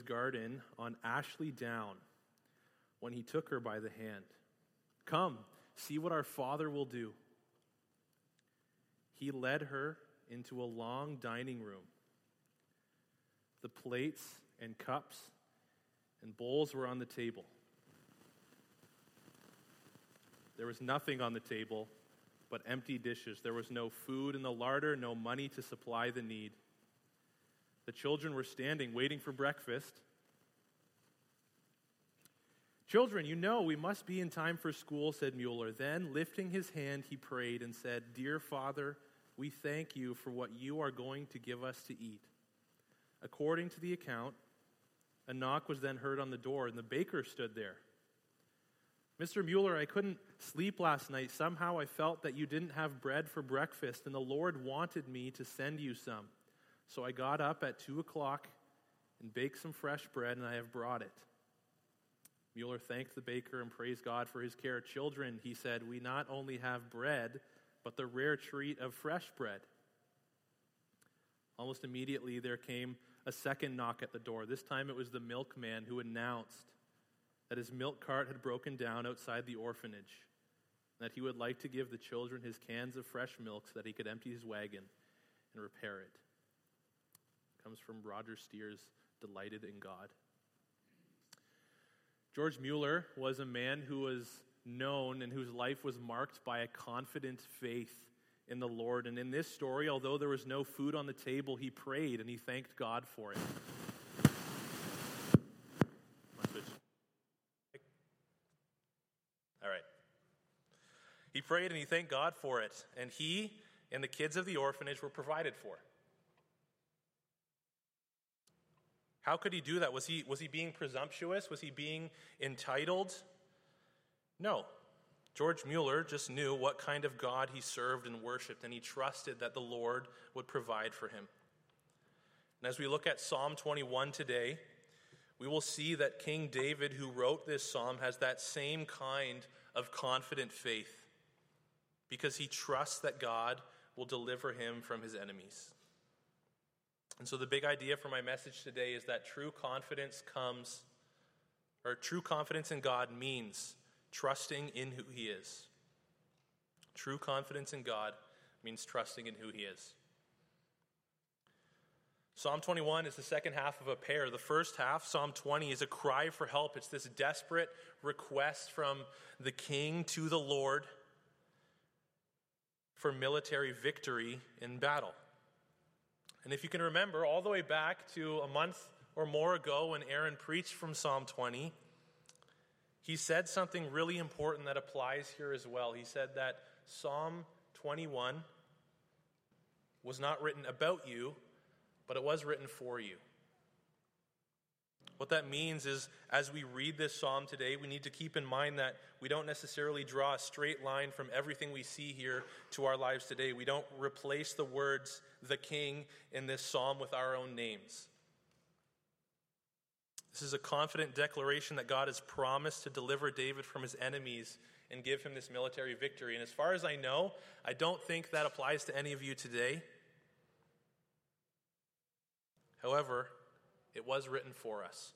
Garden on Ashley Down when he took her by the hand. Come, see what our father will do. He led her into a long dining room. The plates and cups and bowls were on the table. There was nothing on the table but empty dishes. There was no food in the larder, no money to supply the need. The children were standing, waiting for breakfast. Children, you know we must be in time for school, said Mueller. Then, lifting his hand, he prayed and said, Dear Father, we thank you for what you are going to give us to eat. According to the account, a knock was then heard on the door, and the baker stood there. Mr. Mueller, I couldn't sleep last night. Somehow I felt that you didn't have bread for breakfast, and the Lord wanted me to send you some. So I got up at 2 o'clock and baked some fresh bread, and I have brought it. Mueller thanked the baker and praised God for his care. Of children, he said, we not only have bread, but the rare treat of fresh bread. Almost immediately, there came a second knock at the door. This time it was the milkman who announced that his milk cart had broken down outside the orphanage, and that he would like to give the children his cans of fresh milk so that he could empty his wagon and repair it. Comes from Roger Steers, Delighted in God. George Mueller was a man who was known and whose life was marked by a confident faith in the Lord. And in this story, although there was no food on the table, he prayed and he thanked God for it. All right. He prayed and he thanked God for it. And he and the kids of the orphanage were provided for. How could he do that? Was he, was he being presumptuous? Was he being entitled? No. George Mueller just knew what kind of God he served and worshiped, and he trusted that the Lord would provide for him. And as we look at Psalm 21 today, we will see that King David, who wrote this psalm, has that same kind of confident faith because he trusts that God will deliver him from his enemies. And so, the big idea for my message today is that true confidence comes, or true confidence in God means trusting in who He is. True confidence in God means trusting in who He is. Psalm 21 is the second half of a pair. The first half, Psalm 20, is a cry for help. It's this desperate request from the king to the Lord for military victory in battle. And if you can remember, all the way back to a month or more ago when Aaron preached from Psalm 20, he said something really important that applies here as well. He said that Psalm 21 was not written about you, but it was written for you. What that means is, as we read this psalm today, we need to keep in mind that we don't necessarily draw a straight line from everything we see here to our lives today. We don't replace the words the king in this psalm with our own names. This is a confident declaration that God has promised to deliver David from his enemies and give him this military victory. And as far as I know, I don't think that applies to any of you today. However, it was written for us.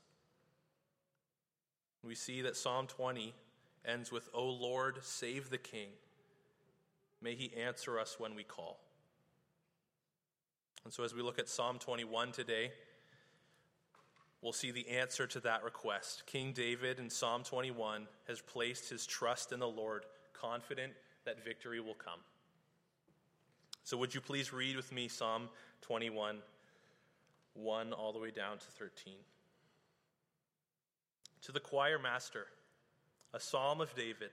We see that Psalm 20 ends with, O Lord, save the king. May he answer us when we call. And so, as we look at Psalm 21 today, we'll see the answer to that request. King David in Psalm 21 has placed his trust in the Lord, confident that victory will come. So, would you please read with me Psalm 21, 1 all the way down to 13? To the choir master, a psalm of David.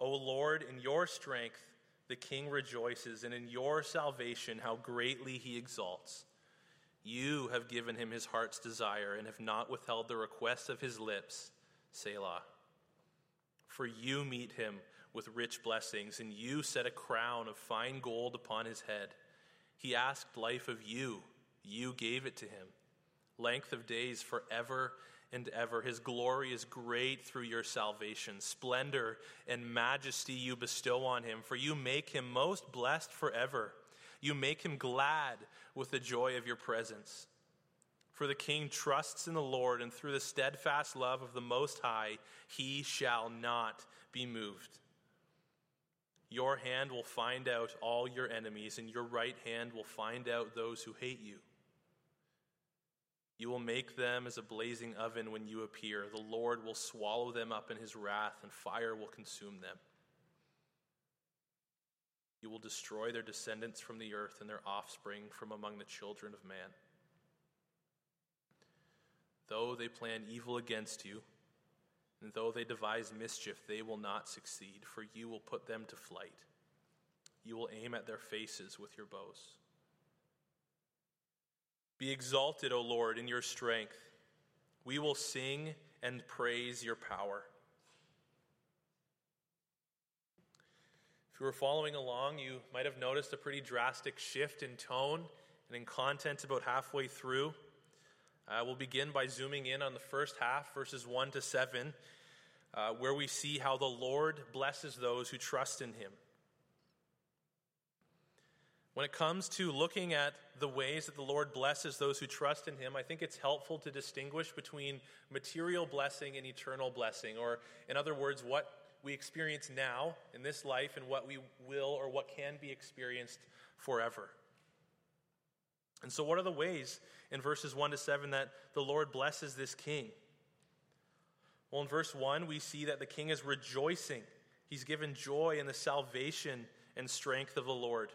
O Lord, in your strength the king rejoices, and in your salvation how greatly he exalts. You have given him his heart's desire and have not withheld the request of his lips. Selah. For you meet him with rich blessings, and you set a crown of fine gold upon his head. He asked life of you, you gave it to him. Length of days forever and ever. His glory is great through your salvation. Splendor and majesty you bestow on him, for you make him most blessed forever. You make him glad with the joy of your presence. For the king trusts in the Lord, and through the steadfast love of the Most High, he shall not be moved. Your hand will find out all your enemies, and your right hand will find out those who hate you. You will make them as a blazing oven when you appear. The Lord will swallow them up in his wrath, and fire will consume them. You will destroy their descendants from the earth and their offspring from among the children of man. Though they plan evil against you, and though they devise mischief, they will not succeed, for you will put them to flight. You will aim at their faces with your bows. Be exalted, O Lord, in your strength. We will sing and praise your power. If you were following along, you might have noticed a pretty drastic shift in tone and in content about halfway through. Uh, we'll begin by zooming in on the first half, verses 1 to 7, uh, where we see how the Lord blesses those who trust in him. When it comes to looking at the ways that the Lord blesses those who trust in Him, I think it's helpful to distinguish between material blessing and eternal blessing, or in other words, what we experience now in this life and what we will or what can be experienced forever. And so, what are the ways in verses 1 to 7 that the Lord blesses this king? Well, in verse 1, we see that the king is rejoicing. He's given joy in the salvation and strength of the Lord.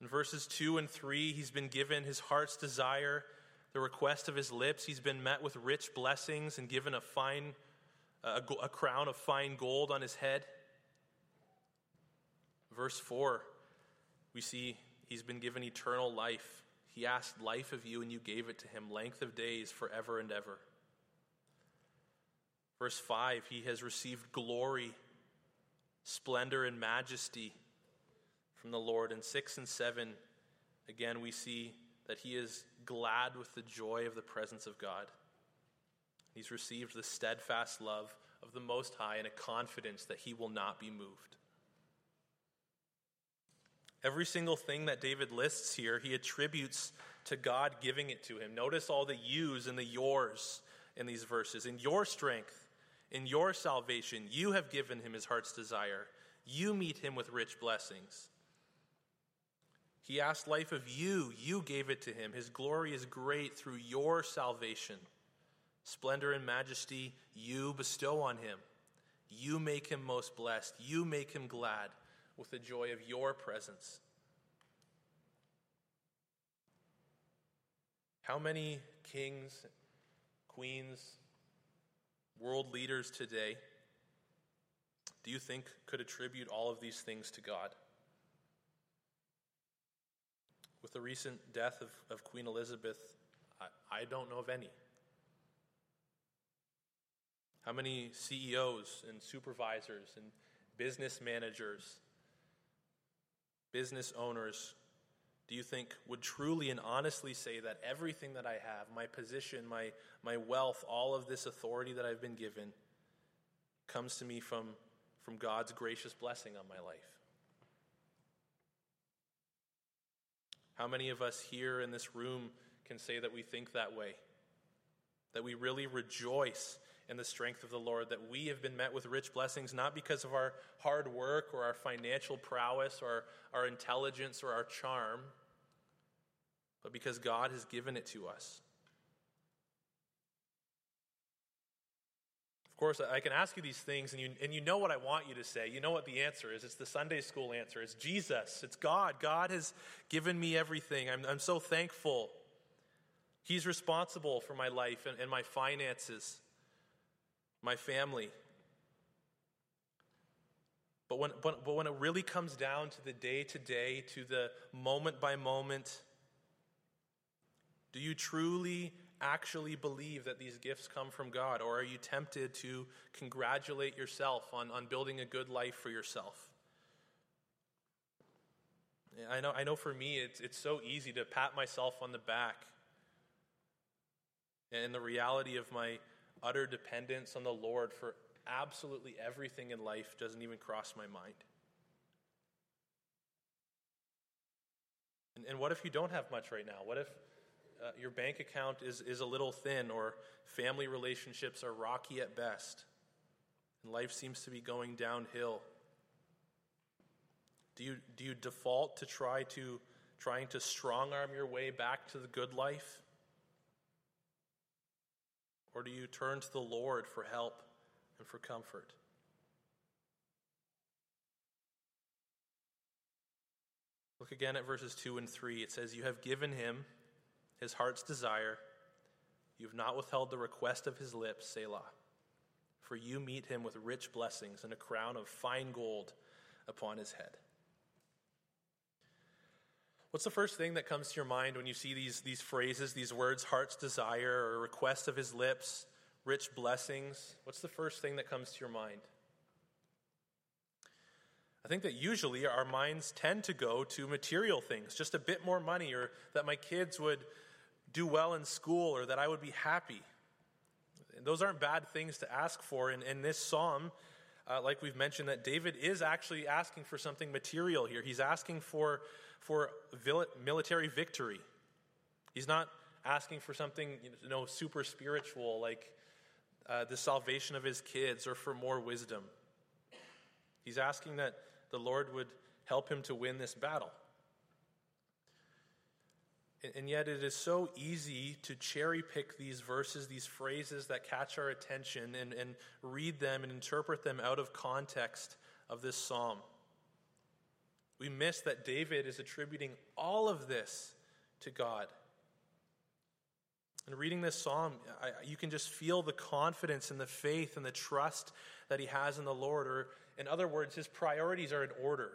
In verses 2 and 3, he's been given his heart's desire, the request of his lips. He's been met with rich blessings and given a fine a, a crown of fine gold on his head. Verse 4, we see he's been given eternal life. He asked life of you, and you gave it to him, length of days forever and ever. Verse 5, he has received glory, splendor, and majesty from the Lord. In 6 and 7, again, we see that he is glad with the joy of the presence of God. He's received the steadfast love of the Most High and a confidence that he will not be moved. Every single thing that David lists here, he attributes to God giving it to him. Notice all the yous and the yours in these verses. In your strength, in your salvation, you have given him his heart's desire. You meet him with rich blessings. He asked life of you, you gave it to him. His glory is great through your salvation. Splendor and majesty you bestow on him. You make him most blessed. You make him glad with the joy of your presence. How many kings, queens, world leaders today do you think could attribute all of these things to God? With the recent death of, of Queen Elizabeth, I, I don't know of any. How many CEOs and supervisors and business managers, business owners, do you think would truly and honestly say that everything that I have, my position, my, my wealth, all of this authority that I've been given, comes to me from, from God's gracious blessing on my life? How many of us here in this room can say that we think that way? That we really rejoice in the strength of the Lord, that we have been met with rich blessings, not because of our hard work or our financial prowess or our intelligence or our charm, but because God has given it to us. Course, I can ask you these things, and you, and you know what I want you to say. You know what the answer is. It's the Sunday school answer. It's Jesus. It's God. God has given me everything. I'm, I'm so thankful. He's responsible for my life and, and my finances my family. But when, but, but when it really comes down to the day to day, to the moment by moment, do you truly actually believe that these gifts come from God? Or are you tempted to congratulate yourself on, on building a good life for yourself? I know, I know for me, it's, it's so easy to pat myself on the back. And the reality of my, utter dependence on the Lord for absolutely everything in life doesn't even cross my mind. And, and what if you don't have much right now? What if, uh, your bank account is, is a little thin, or family relationships are rocky at best, and life seems to be going downhill? Do you, do you default to try to trying to strong arm your way back to the good life? Or do you turn to the Lord for help and for comfort? Look again at verses 2 and 3. It says, You have given him his heart's desire. You have not withheld the request of his lips, Selah. For you meet him with rich blessings and a crown of fine gold upon his head. What's the first thing that comes to your mind when you see these, these phrases, these words, heart's desire or request of his lips, rich blessings? What's the first thing that comes to your mind? I think that usually our minds tend to go to material things, just a bit more money, or that my kids would do well in school, or that I would be happy. And those aren't bad things to ask for. And in this psalm, uh, like we've mentioned, that David is actually asking for something material here. He's asking for, for military victory. He's not asking for something you know, super spiritual, like uh, the salvation of his kids, or for more wisdom. He's asking that the Lord would help him to win this battle. And yet, it is so easy to cherry pick these verses, these phrases that catch our attention, and, and read them and interpret them out of context of this psalm. We miss that David is attributing all of this to God. And reading this psalm, I, you can just feel the confidence and the faith and the trust that he has in the Lord, or in other words, his priorities are in order.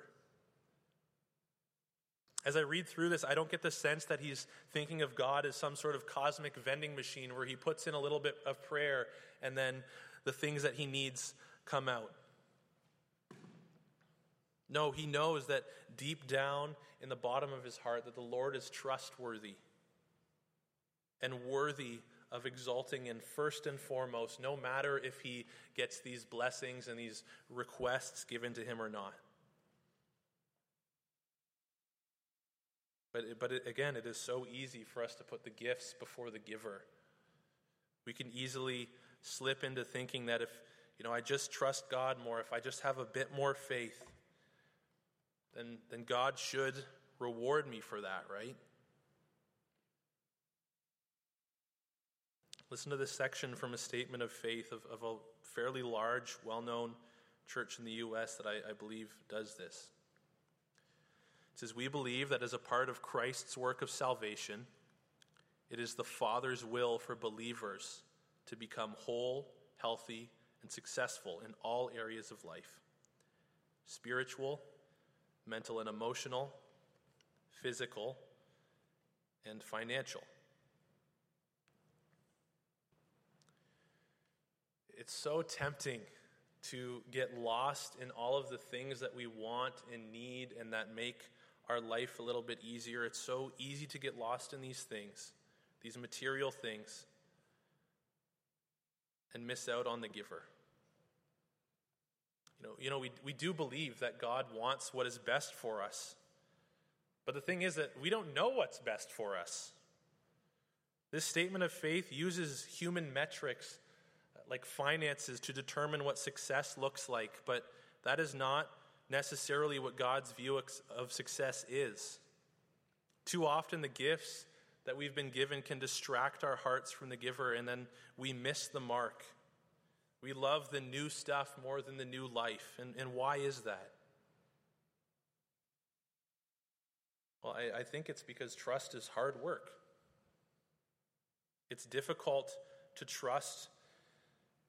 As I read through this, I don't get the sense that he's thinking of God as some sort of cosmic vending machine where he puts in a little bit of prayer and then the things that he needs come out. No, he knows that deep down in the bottom of his heart that the Lord is trustworthy and worthy of exalting in first and foremost, no matter if he gets these blessings and these requests given to him or not. But, but it, again, it is so easy for us to put the gifts before the giver. We can easily slip into thinking that if, you know, I just trust God more, if I just have a bit more faith, then, then God should reward me for that, right? Listen to this section from a statement of faith of, of a fairly large, well known church in the U.S. that I, I believe does this. It says, We believe that as a part of Christ's work of salvation, it is the Father's will for believers to become whole, healthy, and successful in all areas of life spiritual, mental and emotional, physical, and financial. It's so tempting to get lost in all of the things that we want and need and that make our life a little bit easier. It's so easy to get lost in these things, these material things, and miss out on the giver. You know, you know we, we do believe that God wants what is best for us. But the thing is that we don't know what's best for us. This statement of faith uses human metrics uh, like finances to determine what success looks like, but that is not necessarily what God's view of success is. Too often, the gifts that we've been given can distract our hearts from the giver, and then we miss the mark. We love the new stuff more than the new life. And, and why is that? Well, I, I think it's because trust is hard work. It's difficult to trust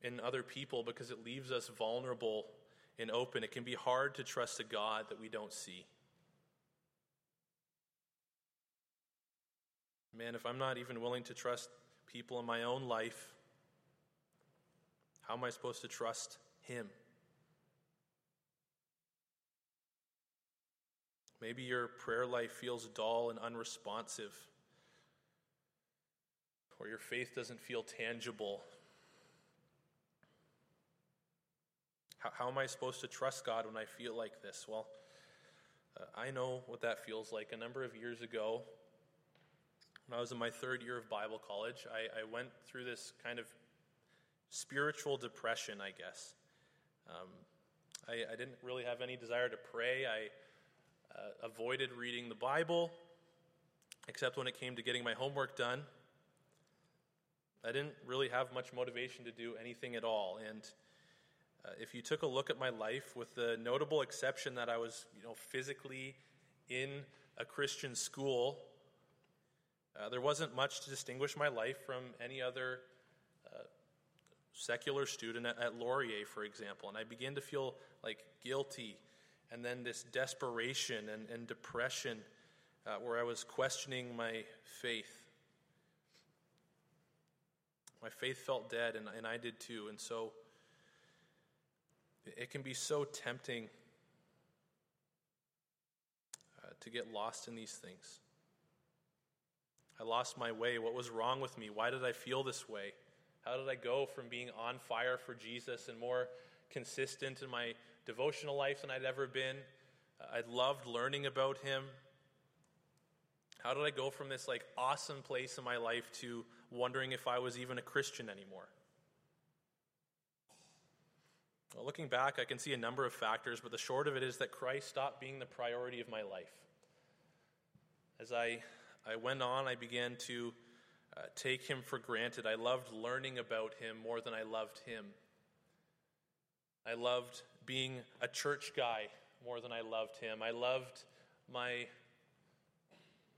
in other people because it leaves us vulnerable and open, it can be hard to trust a God that we don't see. Man, if I'm not even willing to trust people in my own life, how am I supposed to trust Him? Maybe your prayer life feels dull and unresponsive, or your faith doesn't feel tangible How, how am I supposed to trust God when I feel like this? Well, uh, I know what that feels like. A number of years ago, when I was in my third year of Bible college, I, I went through this kind of spiritual depression, I guess. Um, I, I, didn't really have any desire to pray. I uh, avoided reading the Bible, except when it came to getting my homework done. I didn't really have much motivation to do anything at all. And uh, if you took a look at my life, with the notable exception that I was, you know, physically in a Christian school, uh, there wasn't much to distinguish my life from any other uh, secular student at, at Laurier, for example. And I began to feel like guilty and then this desperation and, and depression uh, where I was questioning my faith. My faith felt dead, and, and I did too. And so it can be so tempting uh, to get lost in these things. I lost my way. What was wrong with me? Why did I feel this way? How did I go from being on fire for Jesus and more consistent in my devotional life than I'd ever been? I loved learning about him. How did I go from this like awesome place in my life to wondering if I was even a Christian anymore? Well, looking back, I can see a number of factors, but the short of it is that Christ stopped being the priority of my life. As I I went on, I began to uh, take him for granted. I loved learning about him more than I loved him. I loved being a church guy more than I loved him. I loved my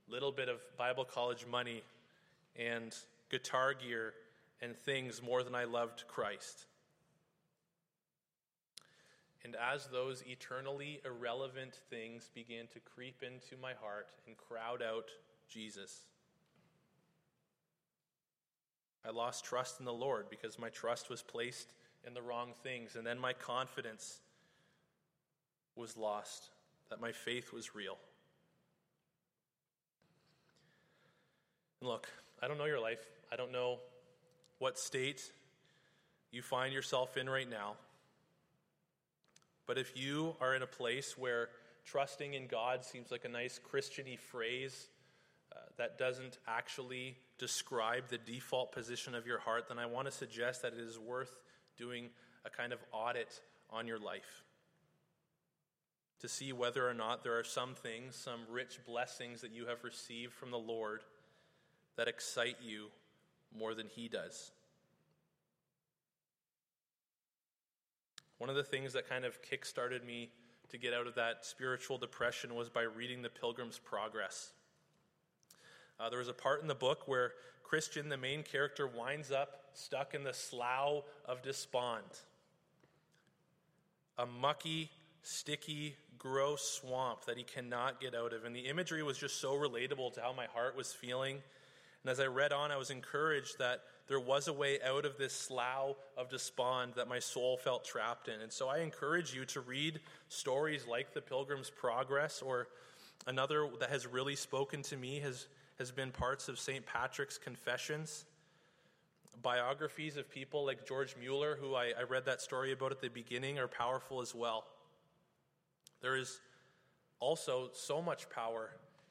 little bit of Bible college money and guitar gear and things more than I loved Christ. And as those eternally irrelevant things began to creep into my heart and crowd out Jesus. I lost trust in the Lord because my trust was placed in the wrong things, and then my confidence was lost that my faith was real. And look, I don't know your life. I don't know what state you find yourself in right now. But if you are in a place where trusting in God seems like a nice Christiany phrase uh, that doesn't actually describe the default position of your heart, then I want to suggest that it is worth doing a kind of audit on your life to see whether or not there are some things, some rich blessings that you have received from the Lord that excite you more than He does. One of the things that kind of kick-started me to get out of that spiritual depression was by reading The Pilgrim's Progress. Uh, there was a part in the book where Christian, the main character, winds up stuck in the slough of despond. A mucky, sticky, gross swamp that he cannot get out of. And the imagery was just so relatable to how my heart was feeling. And as I read on, I was encouraged that there was a way out of this slough of despond that my soul felt trapped in. And so I encourage you to read stories like The Pilgrim's Progress or another that has really spoken to me has has been parts of St. Patrick's Confessions. Biographies of people like George Mueller, who I, I read that story about at the beginning, are powerful as well. There is also so much power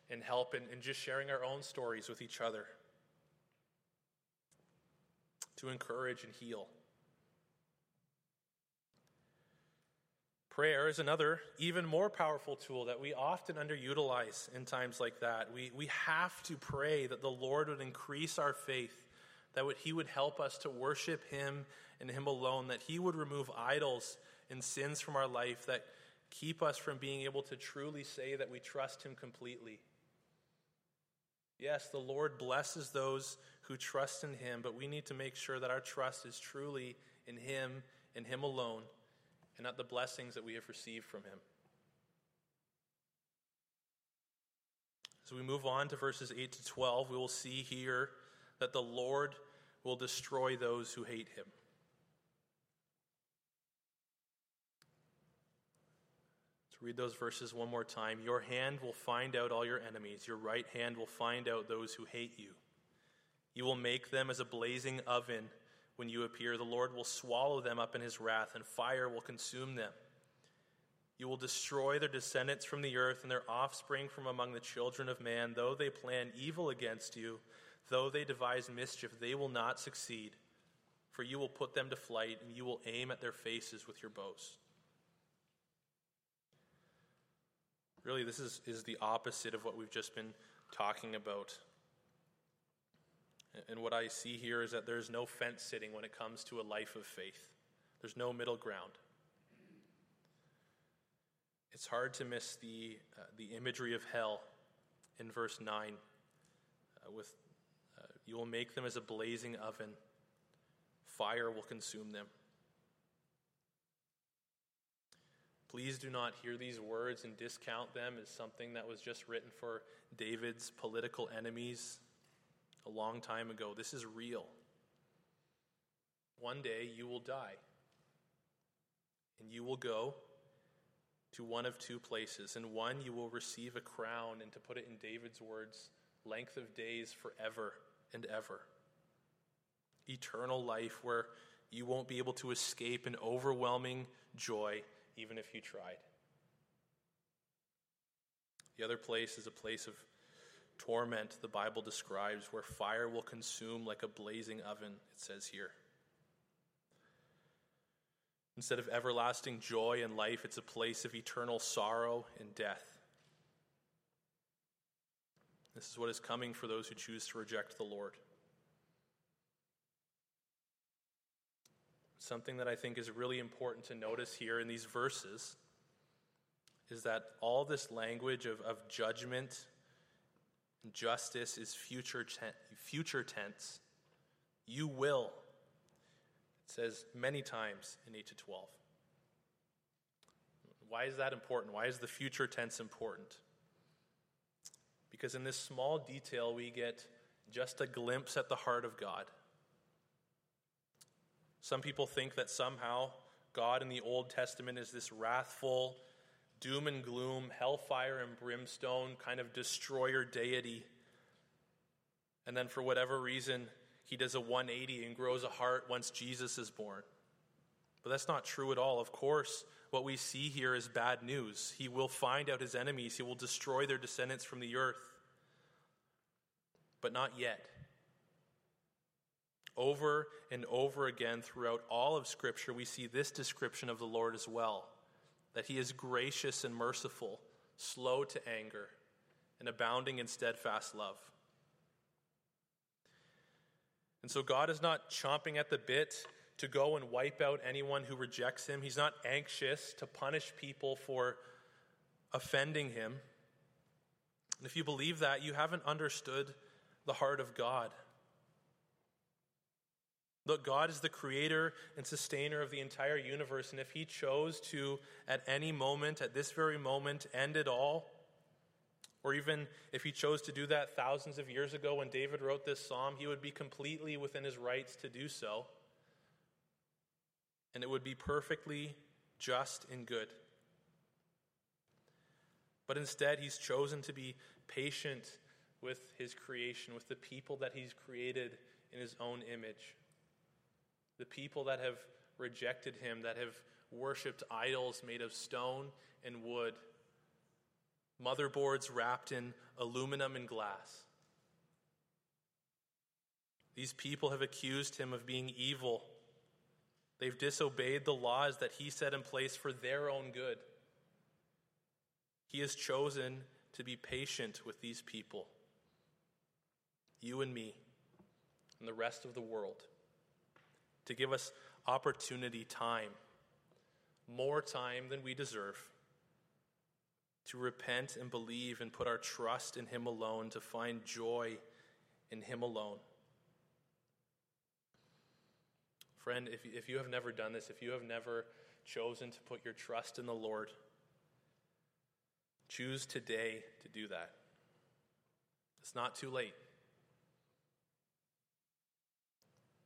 and help in, in just sharing our own stories with each other to encourage and heal. Prayer is another, even more powerful tool that we often underutilize in times like that. We, we have to pray that the Lord would increase our faith, that would, He would help us to worship Him and Him alone, that He would remove idols and sins from our life that keep us from being able to truly say that we trust Him completely. Yes, the Lord blesses those who trust in Him, but we need to make sure that our trust is truly in Him and Him alone and not the blessings that we have received from him. As we move on to verses 8 to 12, we will see here that the Lord will destroy those who hate him. Read those verses one more time. Your hand will find out all your enemies, your right hand will find out those who hate you. You will make them as a blazing oven when you appear, the Lord will swallow them up in his wrath, and fire will consume them. You will destroy their descendants from the earth and their offspring from among the children of man. Though they plan evil against you, though they devise mischief, they will not succeed. For you will put them to flight, and you will aim at their faces with your bows. Really, this is, is the opposite of what we've just been talking about. And what I see here is that there's no fence sitting when it comes to a life of faith, there's no middle ground. It's hard to miss the, uh, the imagery of hell in verse 9 uh, with uh, you will make them as a blazing oven. Fire will consume them. Please do not hear these words and discount them as something that was just written for david's political enemies a long time ago this is real one day you will die and you will go to one of two places. In one, you will receive a crown, and to put it in David's words, length of days forever and ever. Eternal life where you won't be able to escape an overwhelming joy, even if you tried. The other place is a place of torment, the Bible describes, where fire will consume like a blazing oven, it says here. Instead of everlasting joy and life, it's a place of eternal sorrow and death. This is what is coming for those who choose to reject the Lord. Something that I think is really important to notice here in these verses is that all this language of, of judgment justice is future, future tense. You will it says many times in 8 to 12. Why is that important? Why is the future tense important? Because in this small detail, we get just a glimpse at the heart of God. Some people think that somehow God in the Old Testament is this wrathful, doom and gloom, hellfire and brimstone kind of destroyer deity. And then, for whatever reason, he does a 180 and grows a heart once Jesus is born. But that's not true at all. Of course, what we see here is bad news. He will find out his enemies, he will destroy their descendants from the earth. But not yet. Over and over again throughout all of Scripture, we see this description of the Lord as well that he is gracious and merciful, slow to anger, and abounding in steadfast love. And so God is not chomping at the bit to go and wipe out anyone who rejects him. He's not anxious to punish people for offending him. And if you believe that, you haven't understood the heart of God. Look, God is the creator and sustainer of the entire universe, and if He chose to, at any moment, at this very moment, end it all, or even if he chose to do that thousands of years ago when David wrote this psalm, he would be completely within his rights to do so. And it would be perfectly just and good. But instead, he's chosen to be patient with his creation, with the people that he's created in his own image. The people that have rejected him, that have worshiped idols made of stone and wood motherboards wrapped in aluminum and glass. These people have accused him of being evil. They've disobeyed the laws that he set in place for their own good. He has chosen to be patient with these people, you and me, and the rest of the world, to give us opportunity, time, more time than we deserve to repent and believe and put our trust in Him alone, to find joy in Him alone. Friend, if, if you have never done this, if you have never chosen to put your trust in the Lord, choose today to do that. It's not too late,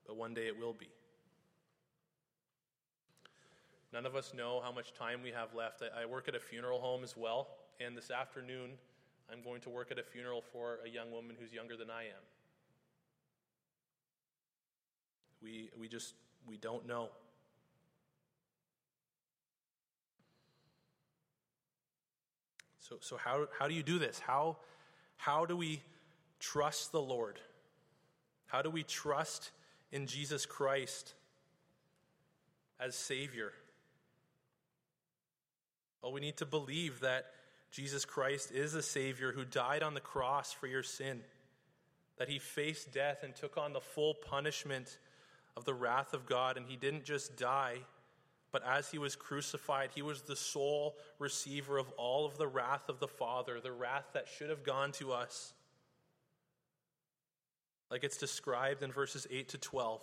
but one day it will be. None of us know how much time we have left. I, I work at a funeral home as well, and this afternoon I'm going to work at a funeral for a young woman who's younger than I am. We, we just, we don't know. So, so how, how do you do this? How, how do we trust the Lord? How do we trust in Jesus Christ as Savior? Well, we need to believe that Jesus Christ is the Savior who died on the cross for your sin, that He faced death and took on the full punishment of the wrath of God, and He didn't just die. But as he was crucified, he was the sole receiver of all of the wrath of the Father, the wrath that should have gone to us like it's described in verses 8 to 12.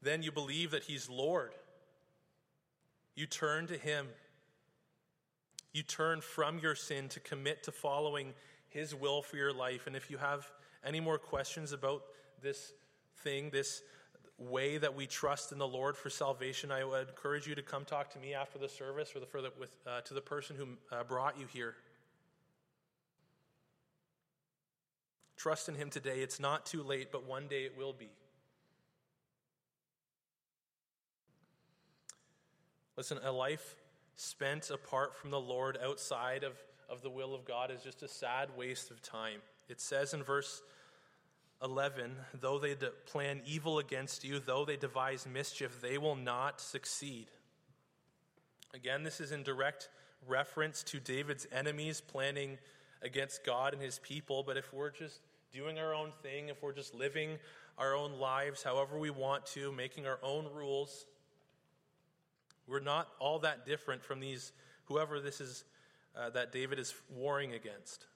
Then you believe that He's Lord. You turn to Him. You turn from your sin to commit to following His will for your life. And if you have any more questions about this thing, this way that we trust in the Lord for salvation, I would encourage you to come talk to me after the service or the, further with, uh, to the person who uh, brought you here. Trust in Him today. It's not too late, but one day it will be. Listen, a life spent apart from the Lord outside of, of the will of God is just a sad waste of time. It says in verse 11 though they de- plan evil against you, though they devise mischief, they will not succeed. Again, this is in direct reference to David's enemies planning against God and his people, but if we're just doing our own thing, if we're just living our own lives however we want to, making our own rules, we're not all that different from these, whoever this is uh, that David is warring against.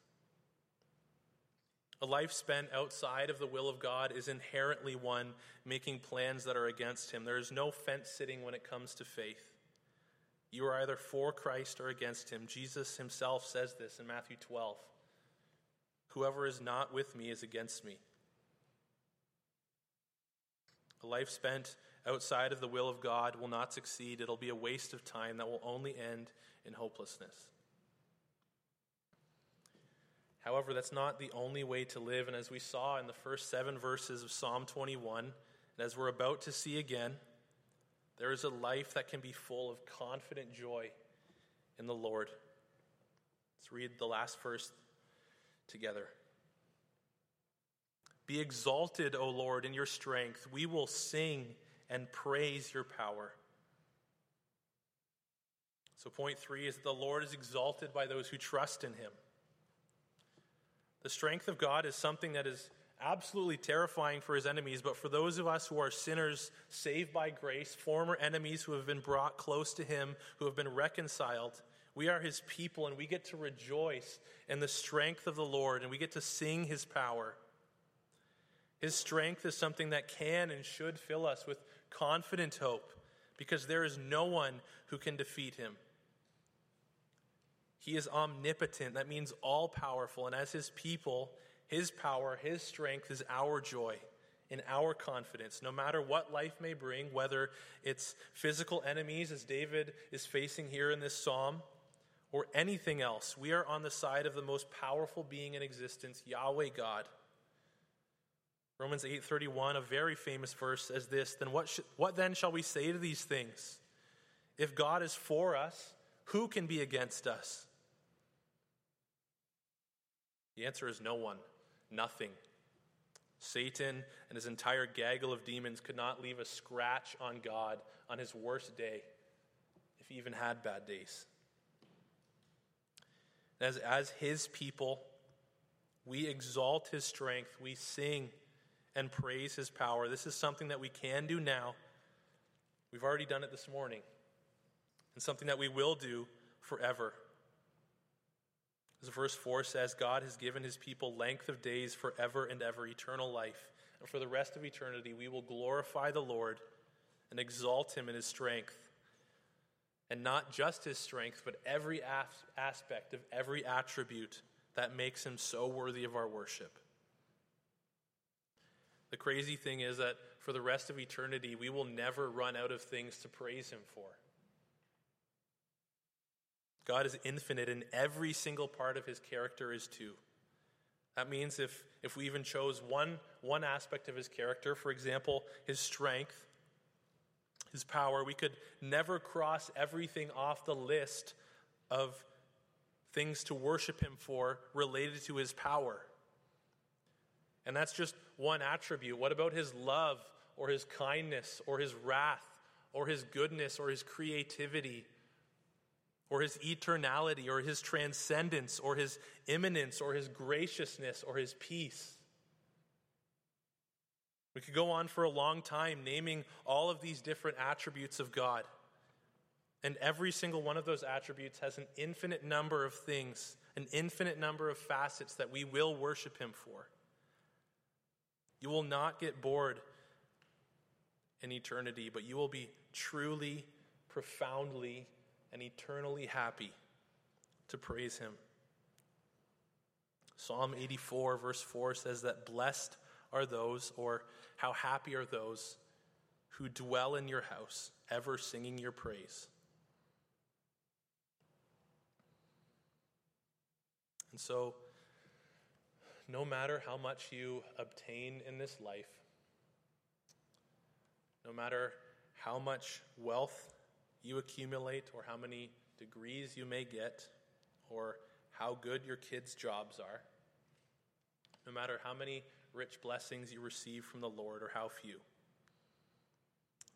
A life spent outside of the will of God is inherently one making plans that are against Him. There is no fence sitting when it comes to faith. You are either for Christ or against Him. Jesus Himself says this in Matthew 12. Whoever is not with me is against me. A life spent outside of the will of God will not succeed. It'll be a waste of time that will only end in hopelessness. However, that's not the only way to live. And as we saw in the first seven verses of Psalm 21, and as we're about to see again, there is a life that can be full of confident joy in the Lord. Let's read the last verse together. Be exalted, O Lord, in your strength. We will sing and praise your power. So, point three is that the Lord is exalted by those who trust in him. The strength of God is something that is absolutely terrifying for his enemies, but for those of us who are sinners saved by grace, former enemies who have been brought close to him, who have been reconciled, we are his people, and we get to rejoice in the strength of the Lord, and we get to sing his power. His strength is something that can and should fill us with confident hope, because there is no one who can defeat him. He is omnipotent, that means all powerful, and as his people, his power, his strength is our joy in our confidence, no matter what life may bring, whether it's physical enemies, as David is facing here in this psalm, or anything else. We are on the side of the most powerful being in existence, Yahweh God. Romans 8:31, a very famous verse says this, then what sh- what then shall we say to these things? If God is for us, who can be against us? The answer is no one, nothing. Satan and his entire gaggle of demons could not leave a scratch on God on his worst day, if he even had bad days. As, as his people, we exalt his strength, we sing and praise his power. This is something that we can do now. We've already done it this morning, and something that we will do forever. As verse 4 says, God has given his people length of days forever and ever, eternal life. And for the rest of eternity, we will glorify the Lord and exalt him in his strength and not just his strength, but every aspect of every attribute that makes him so worthy of our worship. The crazy thing is that for the rest of eternity, we will never run out of things to praise him for. God is infinite, and every single part of his character is too. That means if, if we even chose one, one aspect of his character, for example, his strength, his power, we could never cross everything off the list of things to worship him for related to his power. And that's just one attribute. What about his love or his kindness or his wrath or his goodness or his creativity or his eternality or his transcendence or his immanence or his graciousness or his peace? We could go on for a long time naming all of these different attributes of God. And every single one of those attributes has an infinite number of things, an infinite number of facets that we will worship Him for. You will not get bored in eternity, but you will be truly, profoundly, and eternally happy to praise Him. Psalm 84, verse 4 says that blessed are those, or how happy are those who dwell in your house, ever singing your praise. And so, no matter how much you obtain in this life, no matter how much wealth you accumulate, or how many degrees you may get, or how good your kids' jobs are, no matter how many rich blessings you receive from the Lord or how few.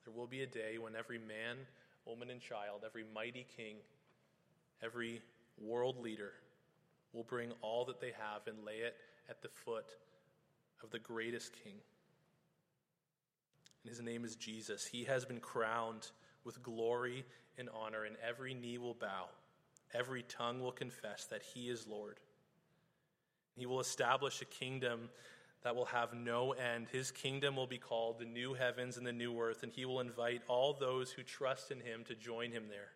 There will be a day when every man, woman, and child, every mighty king, every world leader will bring all that they have and lay it at the foot of the greatest king. And his name is Jesus. He has been crowned with glory and honor, and every knee will bow, every tongue will confess that he is Lord. He will establish a kingdom that will have no end. His kingdom will be called the new heavens and the new earth, and he will invite all those who trust in him to join him there.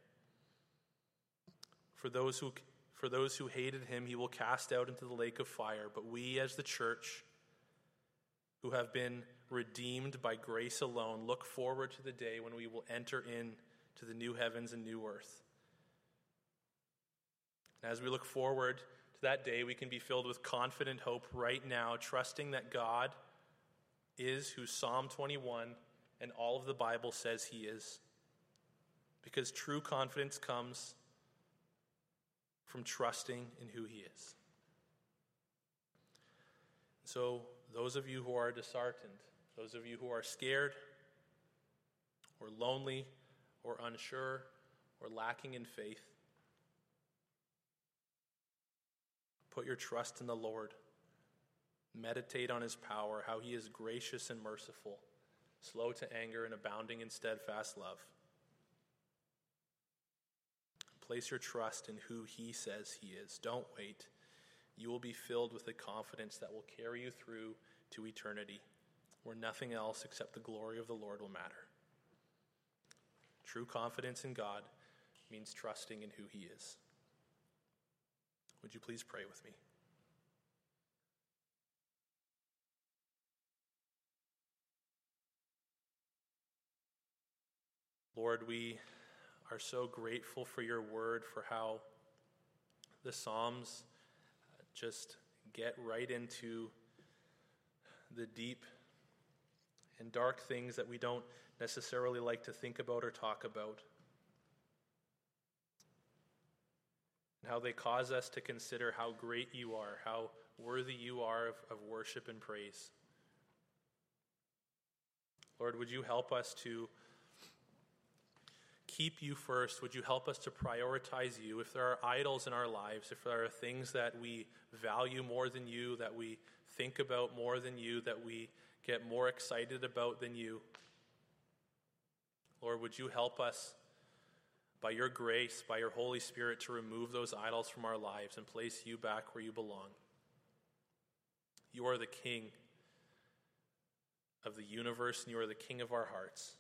For those who, for those who hated him, he will cast out into the lake of fire. But we, as the church, who have been redeemed by grace alone, look forward to the day when we will enter in to the new heavens and new earth. And as we look forward to that day, we can be filled with confident hope right now, trusting that God is who Psalm 21 and all of the Bible says he is. Because true confidence comes from trusting in who he is. So, those of you who are disheartened, those of you who are scared, or lonely, or unsure, or lacking in faith, Put your trust in the Lord. Meditate on his power, how he is gracious and merciful, slow to anger, and abounding in steadfast love. Place your trust in who he says he is. Don't wait. You will be filled with a confidence that will carry you through to eternity, where nothing else except the glory of the Lord will matter. True confidence in God means trusting in who he is. Would you please pray with me? Lord, we are so grateful for your word, for how the Psalms uh, just get right into the deep and dark things that we don't necessarily like to think about or talk about. and how they cause us to consider how great you are, how worthy you are of, of worship and praise. Lord, would you help us to keep you first? Would you help us to prioritize you? If there are idols in our lives, if there are things that we value more than you, that we think about more than you, that we get more excited about than you, Lord, would you help us by your grace, by your Holy Spirit, to remove those idols from our lives and place you back where you belong. You are the King of the universe, and you are the King of our hearts.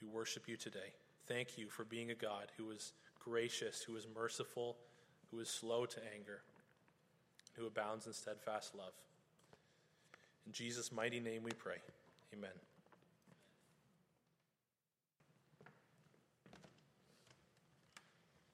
We worship you today. Thank you for being a God who is gracious, who is merciful, who is slow to anger, who abounds in steadfast love. In Jesus' mighty name we pray. Amen.